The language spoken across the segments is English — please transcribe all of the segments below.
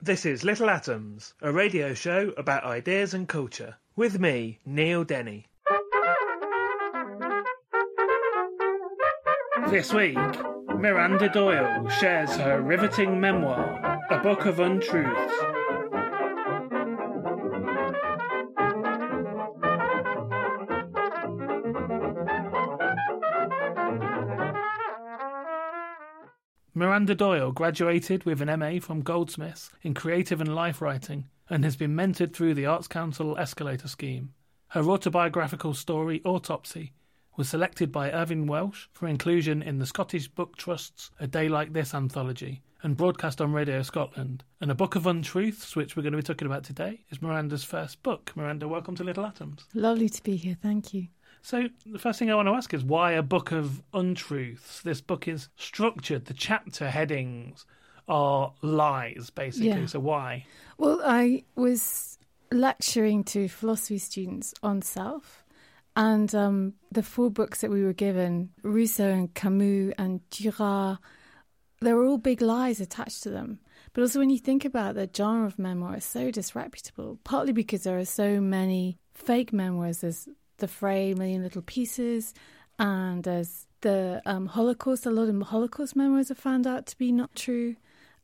This is Little Atoms, a radio show about ideas and culture, with me, Neil Denny. This week, Miranda Doyle shares her riveting memoir, A Book of Untruths. Miranda Doyle graduated with an MA from Goldsmiths in Creative and Life Writing and has been mentored through the Arts Council Escalator Scheme. Her autobiographical story, Autopsy, was selected by Irvine Welsh for inclusion in the Scottish Book Trust's A Day Like This anthology and broadcast on Radio Scotland. And A Book of Untruths, which we're going to be talking about today, is Miranda's first book. Miranda, welcome to Little Atoms. Lovely to be here, thank you. So, the first thing I want to ask is why a book of untruths? This book is structured, the chapter headings are lies, basically. Yeah. So, why? Well, I was lecturing to philosophy students on self, and um, the four books that we were given Rousseau and Camus and Duras there were all big lies attached to them. But also, when you think about the genre of memoir, it's so disreputable, partly because there are so many fake memoirs. There's The Frey, Million Little Pieces, and there's the um, Holocaust. A lot of Holocaust memoirs are found out to be not true.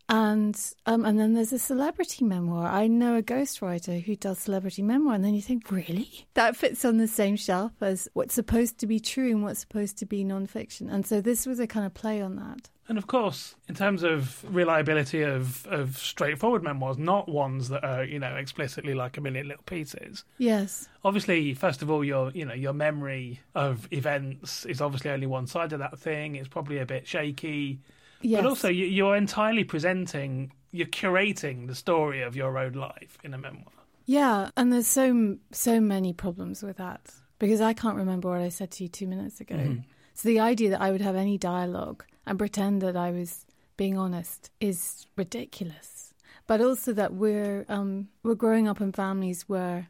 And um, and then there's a celebrity memoir. I know a ghostwriter who does celebrity memoir, and then you think, really, that fits on the same shelf as what's supposed to be true and what's supposed to be nonfiction. And so this was a kind of play on that. And of course, in terms of reliability of, of straightforward memoirs, not ones that are, you know, explicitly like a million little pieces. Yes. Obviously, first of all, your you know, your memory of events is obviously only one side of that thing. It's probably a bit shaky. Yes. But also you, you're entirely presenting you're curating the story of your own life in a memoir. Yeah, and there's so so many problems with that because I can't remember what I said to you two minutes ago. Mm-hmm. So the idea that I would have any dialogue and pretend that I was being honest is ridiculous. But also that we're um, we're growing up in families where,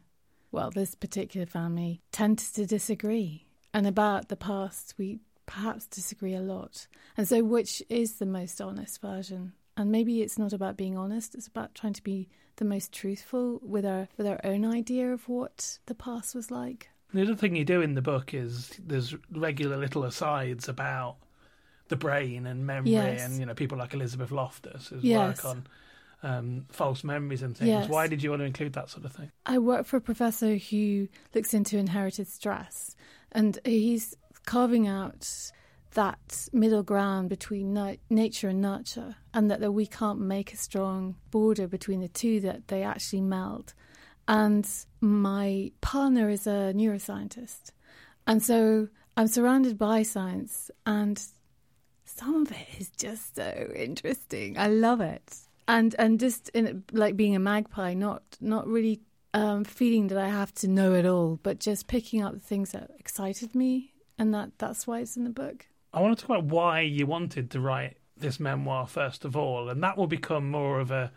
well, this particular family tends to disagree, and about the past we perhaps disagree a lot. And so, which is the most honest version? And maybe it's not about being honest; it's about trying to be the most truthful with our with our own idea of what the past was like. The other thing you do in the book is there's regular little asides about the brain and memory, Yes. and you know people like Elizabeth Loftus's Yes. work on um, false memories and things. Yes. Why did you want to include that sort of thing? I work for a professor who looks into inherited stress, and he's carving out that middle ground between na- nature and nurture, and that, that we can't make a strong border between the two, that they actually meld. And my partner is a neuroscientist, and so I'm surrounded by science, and some of it is just so interesting. I love it, and and just in like being a magpie, not not really um, feeling that I have to know it all, but just picking up the things that excited me, and that that's why it's in the book. I want to talk about why you wanted to write this memoir first of all, and that will become more of a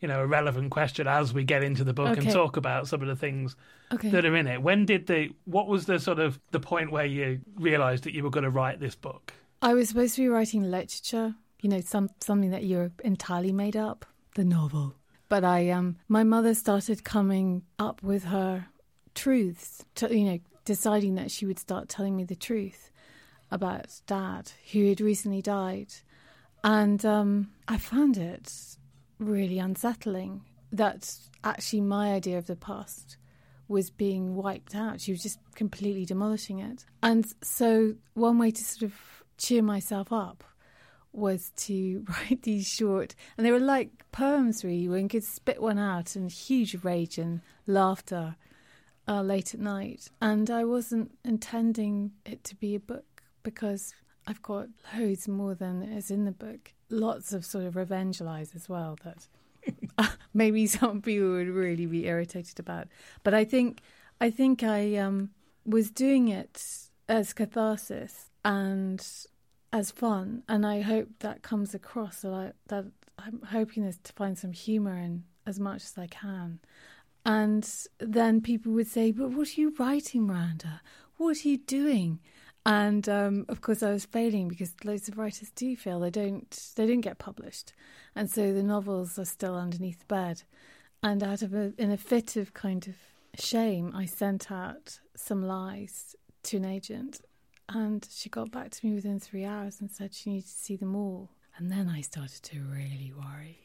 you know a relevant question as we get into the book and talk about some of the things Okay. that are in it. When did the what was the sort of the point where you realised that you were going to write this book? I was supposed to be writing literature, you know, some something that you're entirely made up, the novel. But I um my mother started coming up with her truths, to, you know, deciding that she would start telling me the truth about dad, who had recently died. And um, I found it really unsettling that actually my idea of the past was being wiped out. She was just completely demolishing it. And so, one way to sort of cheer myself up was to write these short, and they were like poems, really, where you could spit one out in huge rage and laughter uh, late at night. And I wasn't intending it to be a book because I've got loads more than is in the book. Lots of sort of revenge lies as well that maybe some people would really be irritated about. But I think I think I um, was doing it as catharsis and as fun, and I hope that comes across. That, I, that I'm hoping is to find some humour in as much as I can. And then people would say, "But what are you writing, Miranda? What are you doing?" And um, of course, I was failing because loads of writers do fail. They don't. They don't get published, and so the novels are still underneath the bed. And out of a, in a fit of kind of shame, I sent out some lies to an agent, and she got back to me within three hours and said she needed to see them all. And then I started to really worry.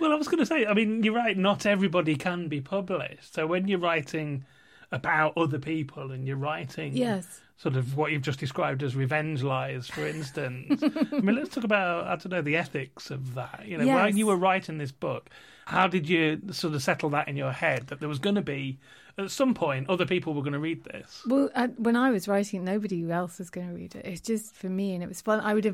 well, I was going to say, I mean, you're right. Not everybody can be published. So when you're writing about other people and you're writing yes. sort of what you've just described as revenge lies, for instance. I mean, let's talk about, I don't know, the ethics of that. You know, yes. when you were writing this book, how did you sort of settle that in your head that there was going to be at some point other people were going to read this. Well when i was writing it nobody else was going to read it. It's just for me and it was fun. I would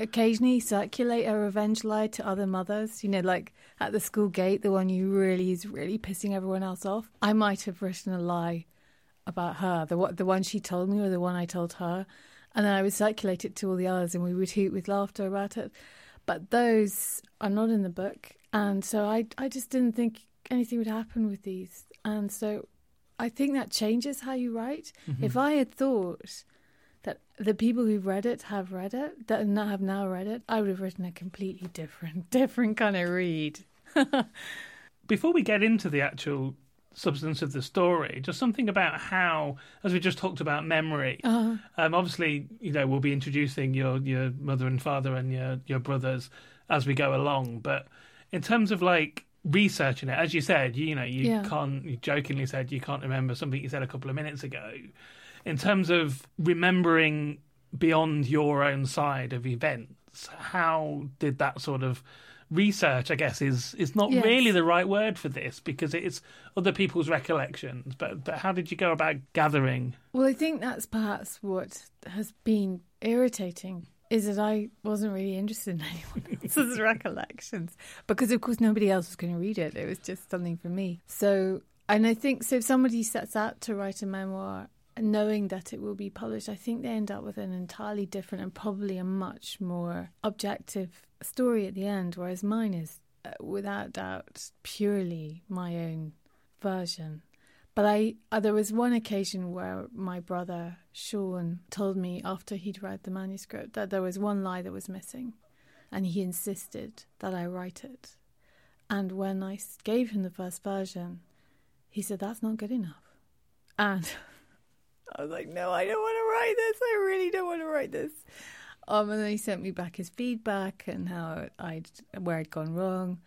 occasionally circulate a revenge lie to other mothers you know like at the school gate the one you really is really pissing everyone else off. I might have written a lie about her the, the one she told me or the one i told her and then i would circulate it to all the others and we would hoot with laughter about it. But those are not in the book and so I, I just didn't think anything would happen with these. And so I think that changes how you write. Mm-hmm. If I had thought that the people who've read it have read it, that have now read it, I would have written a completely different, different kind of read. Before we get into the actual substance of the story, just something about how, as we just talked about memory. Uh-huh. Um, obviously, you know, we'll be introducing your your mother and father and your your brothers as we go along, but in terms of like researching it, as you said, you, you know, you yeah. can't. You jokingly said you can't remember something you said a couple of minutes ago. In terms of remembering beyond your own side of events, how did that sort of research? I guess is is not yes. really the right word for this because it's other people's recollections. But but how did you go about gathering? Well, I think that's perhaps what has been irritating is that I wasn't really interested in anyone else's recollections because, of course, nobody else was going to read it. It was just something for me. So, and I think so. If somebody sets out to write a memoir, knowing that it will be published, I think they end up with an entirely different and probably a much more objective story at the end. Whereas mine is, uh, without doubt, purely my own version. But I, uh, there was one occasion where my brother Sean told me after he'd read the manuscript that there was one lie that was missing, and he insisted that I write it. And when I gave him the first version, he said that's not good enough, and I was like, no, I don't want to write this. I really don't want to write this. Um, and then he sent me back his feedback and how I'd where I'd gone wrong,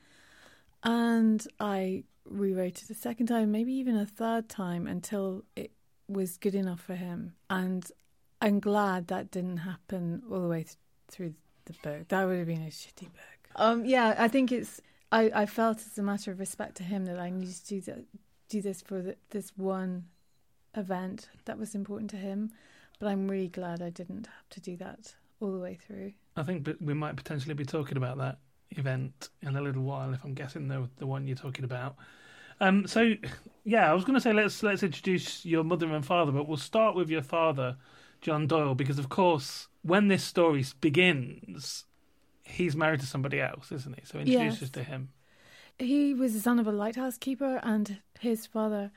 and I rewrote it a second time, maybe even a third time until it was good enough for him. And I'm glad that didn't happen all the way th- through the book. That would have been a shitty book. Um, yeah, I think it's. I, I felt as a matter of respect to him that I needed to do that, do this for the, this one event that was important to him. But I'm really glad I didn't have to do that all the way through. I think we might potentially be talking about that event in a little while, if I'm guessing the the one you're talking about. Um, so, yeah, I was going to say let's let's introduce your mother and father, but we'll start with your father, John Doyle, because of course, when this story begins, he's married to somebody else, isn't he? So introduce yes. us to him. He was the son of a lighthouse keeper, and his father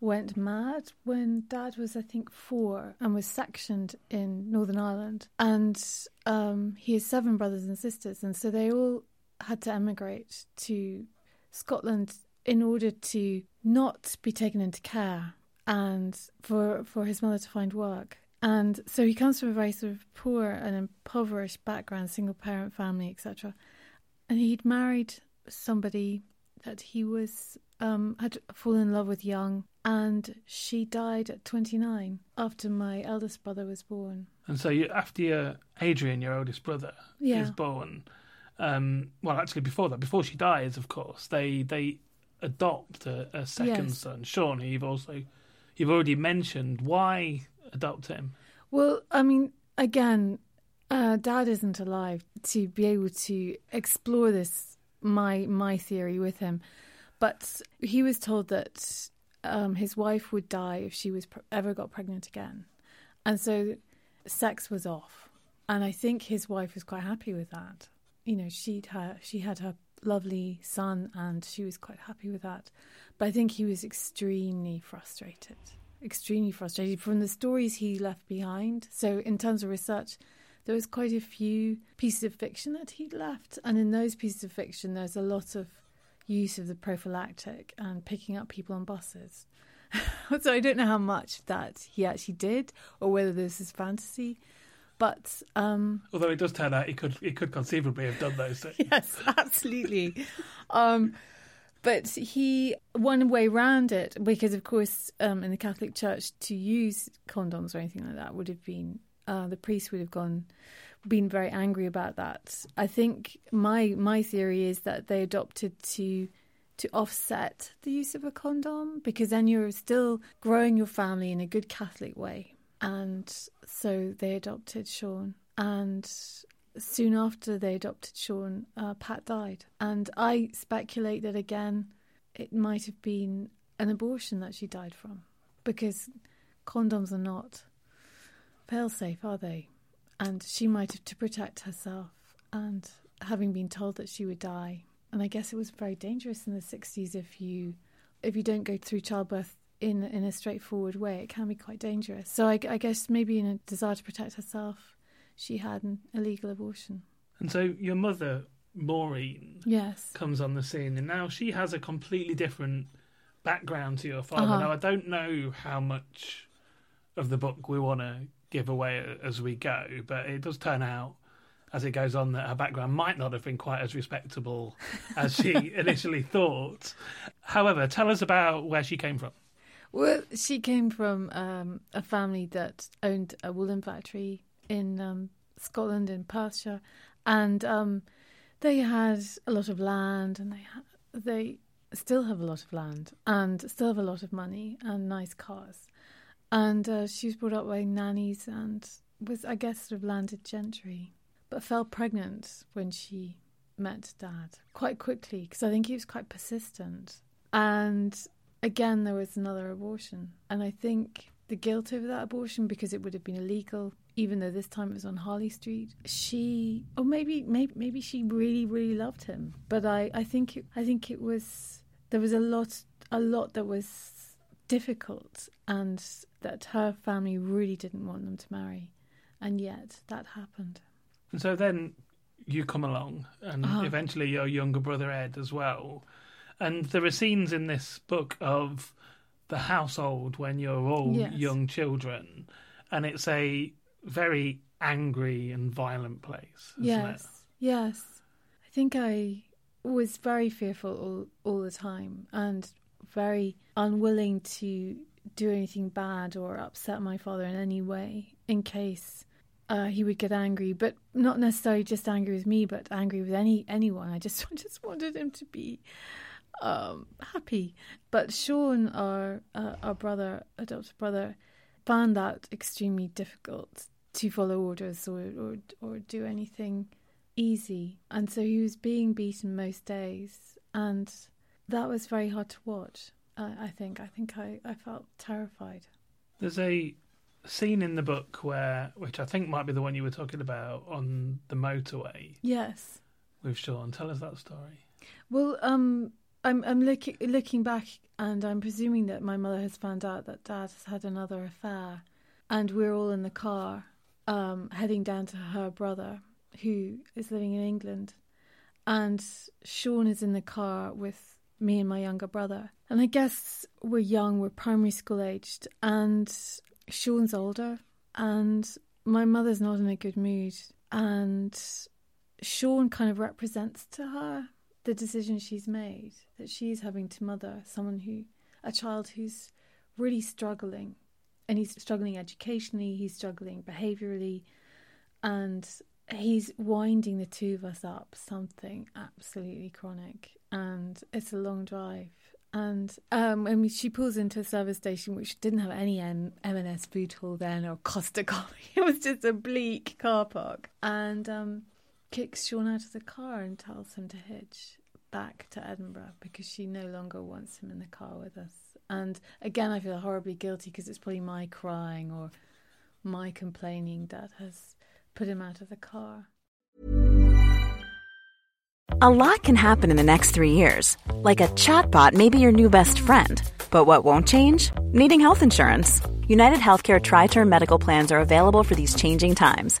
went mad when dad was, I think, four and was sectioned in Northern Ireland. And um, he has seven brothers and sisters, and so they all had to emigrate to Scotland in order to not be taken into care and for for his mother to find work And so he comes from a very sort of poor and impoverished background, single parent family, etc. And he'd married somebody that he was um, had fallen in love with young, and she died at 29 after my eldest brother was born. And so you, after your Adrian, your oldest brother, Yeah. is born, um, well, actually before that, before she dies, of course, they they adopt a, a second Yes. son, Sean, you've also you've already mentioned. Why adopt him? Well, I mean, again, uh, Dad isn't alive to be able to explore this my my theory with him, but he was told that um, his wife would die if she was pr- ever got pregnant again, and so sex was off, and I think his wife was quite happy with that. You know, she'd her she had her lovely son, and she was quite happy with that, but I think he was extremely frustrated extremely frustrated from the stories he left behind. So, in terms of research, there was quite a few pieces of fiction that he'd left, and in those pieces of fiction, there's a lot of use of the prophylactic and picking up people on buses. so, I don't know how much that he actually did, or whether this is fantasy. But um, Although it does turn out he could he could conceivably have done those things. yes, absolutely. um, but he one way round it because, of course, um, in the Catholic Church, to use condoms or anything like that would have been uh, the priest would have gone been very angry about that. I think my my theory is that they adopted to to offset the use of a condom because then you're still growing your family in a good Catholic way. And so they adopted Sean. And soon after they adopted Sean, uh, Pat died. And I speculate that again, it might have been an abortion that she died from because condoms are not fail safe, are they? And she might have to protect herself. And having been told that she would die, and I guess it was very dangerous in the 60s if you if you don't go through childbirth in in a straightforward way, it can be quite dangerous. So I, I guess maybe in a desire to protect herself, she had an illegal abortion. And so your mother, Maureen, Yes. comes on the scene, and now she has a completely different background to your father. Uh-huh. Now I don't know how much of the book we want to give away as we go, but it does turn out. As it goes on, that her background might not have been quite as respectable as she initially thought. However, tell us about where she came from. Well, she came from um, a family that owned a woolen factory in um, Scotland, in Perthshire, and um, they had a lot of land, and they ha- they still have a lot of land, and still have a lot of money and nice cars. And uh, she was brought up by nannies and was, I guess, sort of landed gentry, but fell pregnant when she met Dad quite quickly because I think he was quite persistent. And again, there was another abortion. And I think the guilt over that abortion, because it would have been illegal, even though this time it was on Harley Street, she, or maybe, maybe, maybe she really, really loved him. But I, I think, it, I think it was there was a lot, a lot that was difficult, and that her family really didn't want them to marry, and yet that happened. And so then you come along, and Uh-huh. eventually your younger brother Ed as well. And there are scenes in this book of the household when you're all Yes. young children, and it's a very angry and violent place. Isn't yes, It? yes. I think I was very fearful all, all the time and very unwilling to do anything bad or upset my father in any way in case uh, he would get angry, but not necessarily just angry with me, but angry with any anyone. I just just wanted him to be um, happy. But Sean, our uh, our brother, adopted brother, found that extremely difficult to follow orders or, or or do anything easy, and so he was being beaten most days, and that was very hard to watch. Uh, I think. I think I, I felt terrified. There's a scene in the book where, which I think might be the one you were talking about on the motorway Yes. with Sean. Tell us that story. Well, um, I'm I'm looking looking back, and I'm presuming that my mother has found out that Dad has had another affair, and we're all in the car, um, heading down to her brother, who is living in England, and Sean is in the car with me and my younger brother, and I guess we're young, we're primary school aged, and Sean's older, and my mother's not in a good mood. And Sean kind of represents to her the decision she's made that she's having to mother someone who, a child who's really struggling. And he's struggling educationally, he's struggling behaviorally, and he's winding the two of us up something absolutely chronic. And it's a long drive. And um, when she pulls into a service station, which didn't have any M- M&S food hall then or Costa Coffee, it was just a bleak car park. And um, kicks Sean out of the car and tells him to hitch back to Edinburgh because she no longer wants him in the car with us. And again, I feel horribly guilty because it's probably my crying or my complaining that has put him out of the car. A lot can happen in the next three years. Like a chatbot may be your new best friend. But what won't change? Needing health insurance. United Healthcare TriTerm Medical Plans are available for these changing times.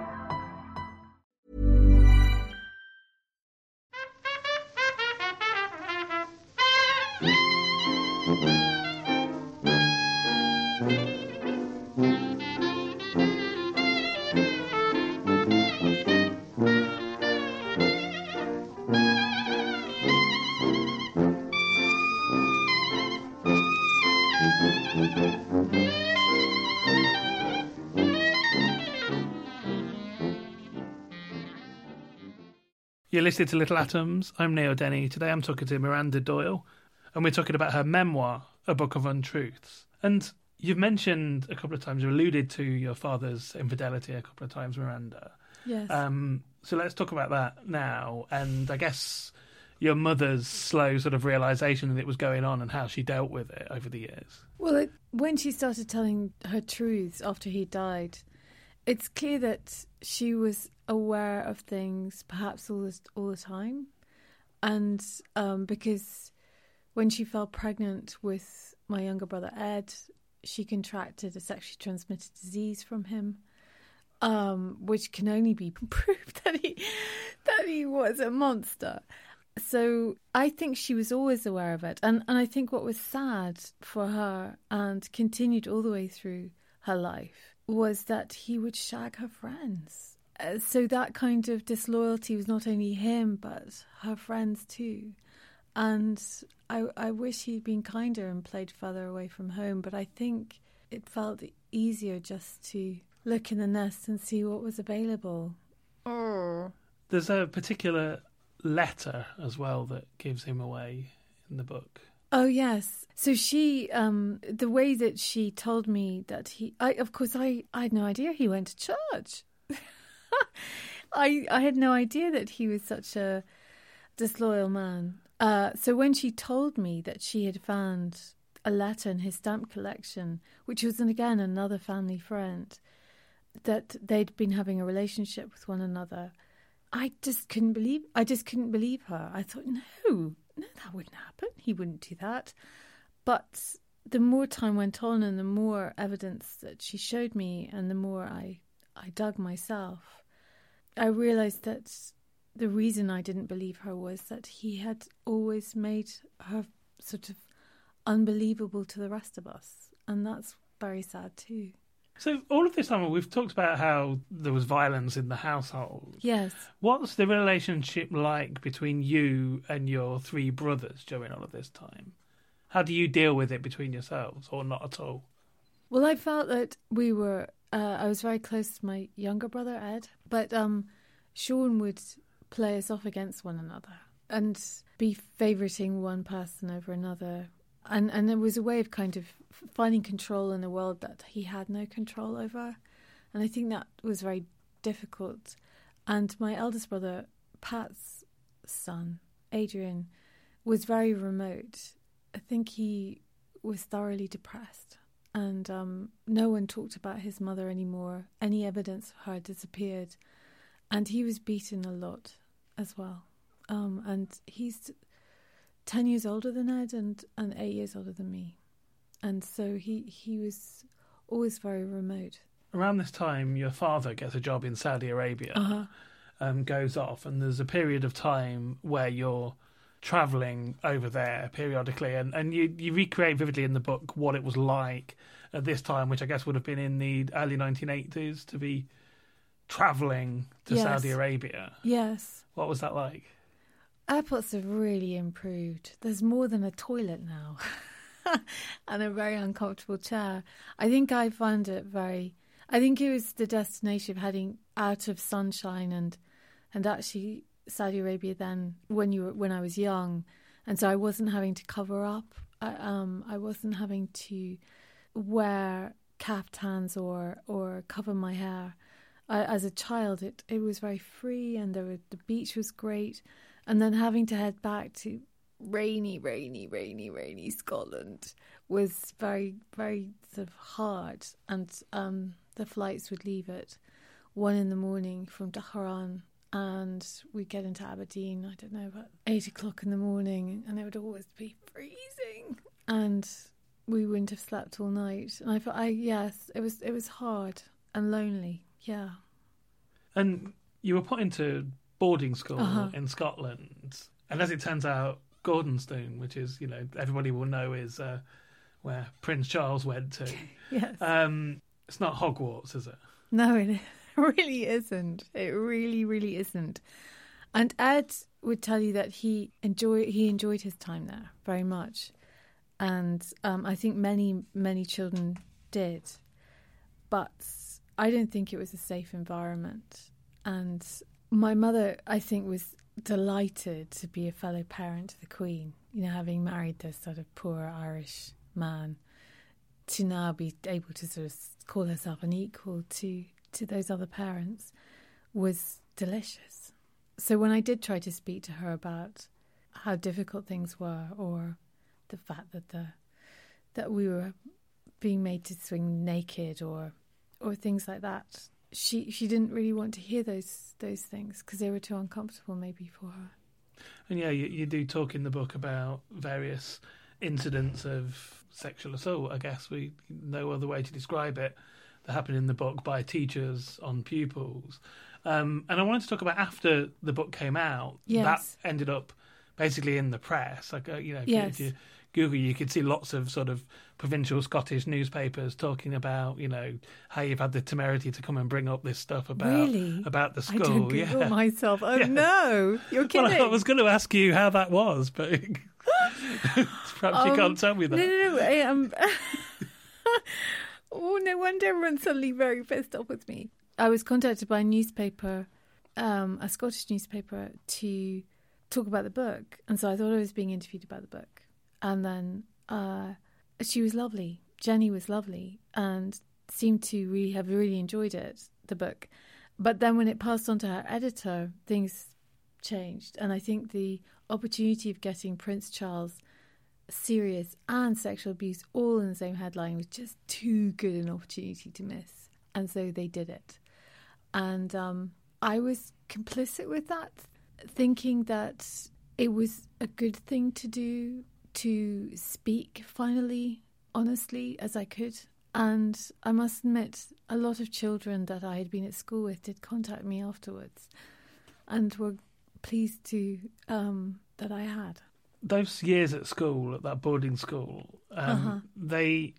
Listening to Little Atoms. I'm Neil Denny. Today I'm talking to Miranda Doyle, and we're talking about her memoir, A Book of Untruths. And you've mentioned a couple of times, you alluded to your father's infidelity a couple of times, Miranda. Yes. Um, so let's talk about that now. And I guess your mother's slow sort of realization that it was going on and how she dealt with it over the years. Well, it, when she started telling her truths after he died, it's clear that she was aware of things perhaps all the, all the time. And um, because when she fell pregnant with my younger brother Ed, she contracted a sexually transmitted disease from him, um, which can only be proved that he that he was a monster. So I think she was always aware of it, and and I think what was sad for her and continued all the way through her life was that he would shag her friends. Uh, so that kind of disloyalty was not only him but her friends too. And I, I wish he'd been kinder and played further away from home, but I think it felt easier just to look in the nest and see what was available. Oh. There's a particular letter as well that gives him away in the book. Oh yes. So she, um, the way that she told me that he, I of course I, I had no idea he went to church. I, I had no idea that he was such a disloyal man. Uh, so when she told me that she had found a letter in his stamp collection, which was again another family friend, that they'd been having a relationship with one another, I just couldn't believe. I just couldn't believe her. I thought, no, no, that wouldn't happen. He wouldn't do that. But the more time went on, and the more evidence that she showed me, and the more I I dug myself, I realized that the reason I didn't believe her was that he had always made her sort of unbelievable to the rest of us. And that's very sad too. So all of this time we've talked about how there was violence in the household. Yes. What's the relationship like between you and your three brothers during all of this time? How do you deal with it between yourselves, or not at all? Well, I felt that we were. Uh, I was very close to my younger brother Ed, but um, Sean would play us off against one another and be favoriting one person over another and and it was a way of kind of finding control in a world that he had no control over, and I think that was very difficult. And my eldest brother, Pat's son, Adrian, was very remote. I think he was thoroughly depressed, and um, no one talked about his mother anymore. Any evidence of her disappeared, and he was beaten a lot as well. Um, and he's 10 years older than Ed and, and eight years older than me. And so he, he was always very remote. Around this time, your father gets a job in Saudi Arabia, uh-huh. um, goes off, and there's a period of time where you're traveling over there periodically, and, and you, you recreate vividly in the book what it was like at this time, which I guess would have been in the early 1980s, to be traveling to yes. Saudi Arabia. Yes. What was that like? Airports have really improved. There's more than a toilet now and a very uncomfortable chair. I think I found it very. I think it was the destination of heading out of sunshine and and actually Saudi Arabia then when you were, when I was young, and so I wasn't having to cover up. I, um, I wasn't having to wear kaftans or or cover my hair. I, as a child, it it was very free, and there were, the beach was great and then having to head back to rainy, rainy, rainy, rainy Scotland was very, very sort of hard. And um, the flights would leave at one in the morning from Dhahran, and we'd get into Aberdeen. I don't know about eight o'clock in the morning, and it would always be freezing, and we wouldn't have slept all night. And I thought, I yes, it was it was hard and lonely. Yeah. And you were put into boarding school Uh-huh. in Scotland. And as it turns out, Gordonstoun, which is, you know, everybody will know is uh, where Prince Charles went to. Yes. Um, it's not Hogwarts, is it? No, it really isn't. It really, really isn't. And Ed would tell you that he enjoy he enjoyed his time there very much, and um, I think many many children did, but I don't think it was a safe environment. And my mother, I think, was delighted to be a fellow parent to the Queen. You know, having married this sort of poor Irish man, to now be able to sort of call herself an equal to to those other parents was delicious. So when I did try to speak to her about how difficult things were, or the fact that the that we were being made to swing naked, or or things like that, she she didn't really want to hear those those things because they were too uncomfortable maybe for her. And yeah, you, you do talk in the book about various incidents of sexual assault. I guess we no other way to describe it that happened in the book by teachers on pupils. Um, and I wanted to talk about after the book came out. Yes. That ended up basically in the press. Like uh, you know, if, Yes. you, if you Google, you could see lots of sort of provincial Scottish newspapers talking about you know how you've had the temerity to come and bring up this stuff about Really? about the I did school. Google yeah. myself. Oh Yeah. no, you're kidding. Well, I was going to ask you how that was, but perhaps you Um, can't tell me that. No, no, no. I, um, oh, no wonder everyone's suddenly very pissed off with me. I was contacted by a newspaper, um, a Scottish newspaper, to talk about the book. And so I thought I was being interviewed about the book. And then uh, she was lovely. Jenny was lovely and seemed to really have really enjoyed it, the book. But then when it passed on to her editor, things changed. And I think the opportunity of getting Prince Charles serious and sexual abuse all in the same headline was just too good an opportunity to miss. And so they did it. And um, I was complicit with that, thinking that it was a good thing to do to speak finally, honestly, as I could And I must admit, a lot of children that I had been at school with did contact me afterwards and were pleased to um, that I had. Those years at school, at that boarding school, um, Uh-huh. they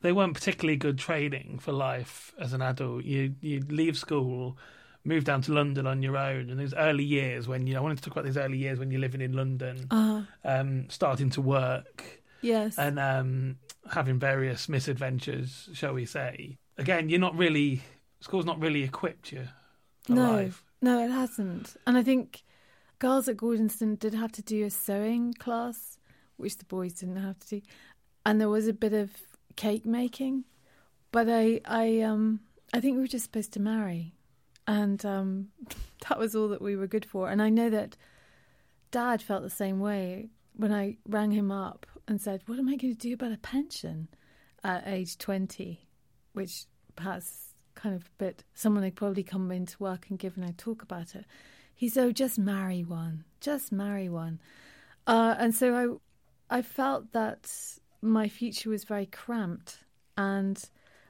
they weren't particularly good training for life as an adult. You you leave school, move down to London on your own, and those early years when you know, I wanted to talk about these early years when you're living in London, Uh, um, starting to work yes. and um, having various misadventures, shall we say. Again, you're not really school's not really equipped you for no, life. no, it hasn't. And I think girls at Gordonstoun did have to do a sewing class, which the boys didn't have to do, and there was a bit of cake making. But I, I, um, I think we were just supposed to marry, and um, that was all that we were good for. And I know that Dad felt the same way when I rang him up and said, "What am I going to do about a pension at age twenty?" Which perhaps kind of a bit someone had probably come into work and given a talk about it. He said, oh, "Just marry one, just marry one," uh, and so I, I felt that my future was very cramped, and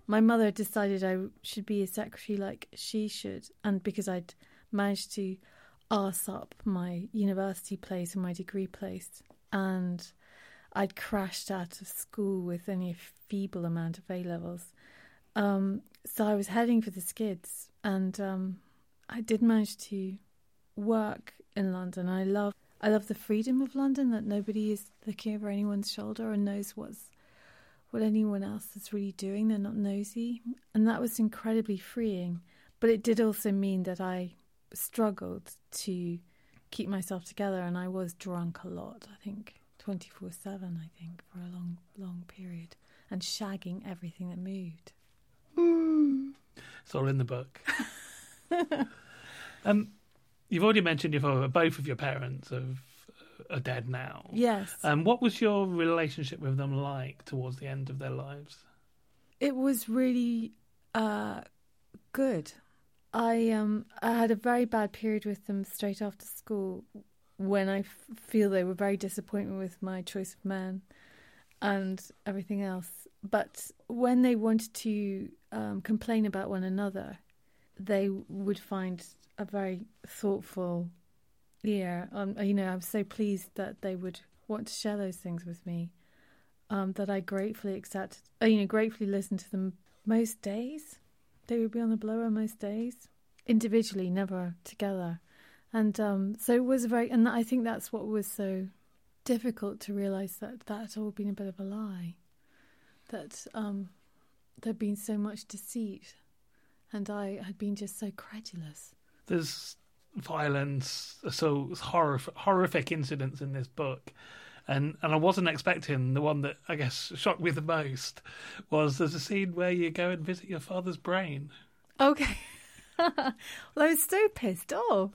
my mother decided I should be a secretary like she should, and because I'd managed to arse up my university place and my degree place, and I'd crashed out of school with only a feeble amount of A levels. Um, so I was heading for the skids, and um, I did manage to work in London. I love, I love the freedom of London that nobody is looking over anyone's shoulder and knows what's what anyone else is really doing. They're not nosy, and that was incredibly freeing. But it did also mean that I struggled to keep myself together, and I was drunk a lot. I think twenty four seven. I think for a long, long period, and shagging everything that moved. It's all in the book. um, you've already mentioned your father. Both of your parents have, are dead now. Yes, Um, what was your relationship with them like towards the end of their lives? it was really uh, good. I um I had a very bad period with them straight after school when I f- feel they were very disappointed with my choice of man and everything else. But when they wanted to um, complain about one another, they would find a very thoughtful ear. Um, you know, I'm so pleased that they would want to share those things with me. Um, that I gratefully accepted, uh, you know, gratefully listened to them most days. They would be on the blower most days, individually, never together. And um, so it was very, and I think that's what was so difficult to realize that that had all been a bit of a lie, that um, there'd been so much deceit, and I had been just so credulous. There's violence, so horrific, horrific incidents in this book. And and I wasn't expecting the one that I guess shocked me the most was there's a scene where you go and visit your father's brain. Okay. well, I was so pissed off.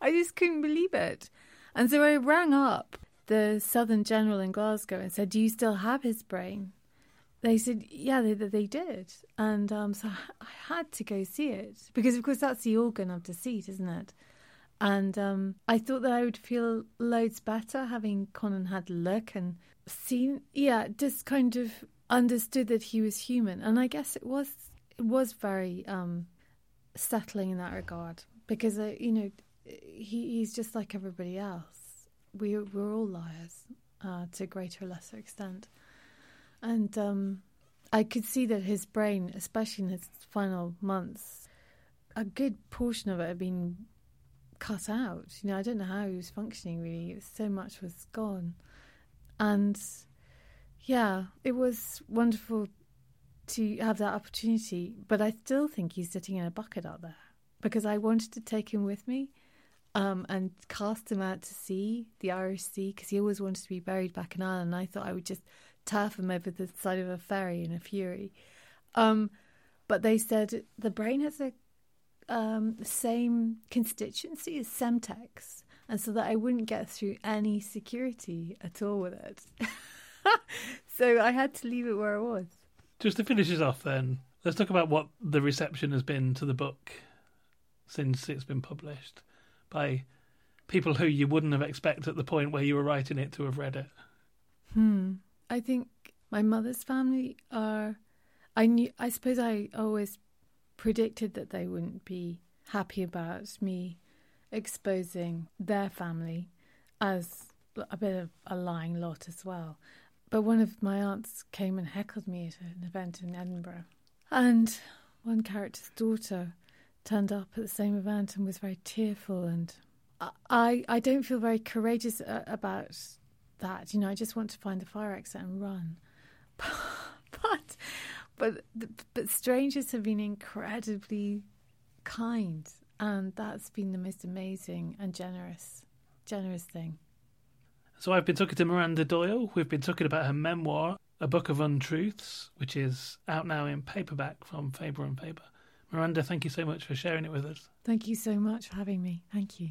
I just couldn't believe it. And so I rang up the Southern General in Glasgow and said, Do you still have his brain? They said, Yeah, they, they did. And um, so I had to go see it because, of course, that's the organ of deceit, isn't it? And um, I thought that I would feel loads better having Conan had a look and seen, yeah, just kind of understood that he was human. And I guess it was it was very um, settling in that regard because uh, you know he, he's just like everybody else. We we're all liars uh, to a greater or lesser extent, and um, I could see that his brain, especially in his final months, a good portion of it had been cut out. You know, I don't know how he was functioning really. So much was gone, and yeah, it was wonderful to have that opportunity. But I still think he's sitting in a bucket out there because I wanted to take him with me um, and cast him out to sea, the Irish Sea, because he always wanted to be buried back in Ireland. And I thought I would just turf him over the side of a ferry in a fury. Um, but they said the brain has a um, the same constituency as Semtex, and so that I wouldn't get through any security at all with it. so I had to leave it where it was. Just to finish us off, then let's talk about what the reception has been to the book since it's been published by people who you wouldn't have expected at the point where you were writing it to have read it. Hmm. I think my mother's family are I knew. I suppose I always predicted that they wouldn't be happy about me exposing their family as a bit of a lying lot as well. But one of my aunts came and heckled me at an event in Edinburgh, and one character's daughter turned up at the same event and was very tearful and I I don't feel very courageous about that you know I just want to find the fire exit and run but but but strangers have been incredibly kind and that's been the most amazing and generous generous thing so I've been talking to Miranda Doyle we've been talking about her memoir a book of untruths which is out now in paperback from Faber and Faber Miranda, thank you so much for sharing it with us. Thank you so much for having me. Thank you.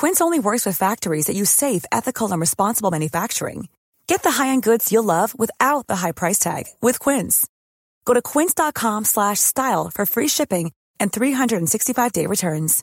Quince only works with factories that use safe, ethical, and responsible manufacturing. Get the high-end goods you'll love without the high price tag with Quince. Go to quince.com/style for free shipping and 365-day returns.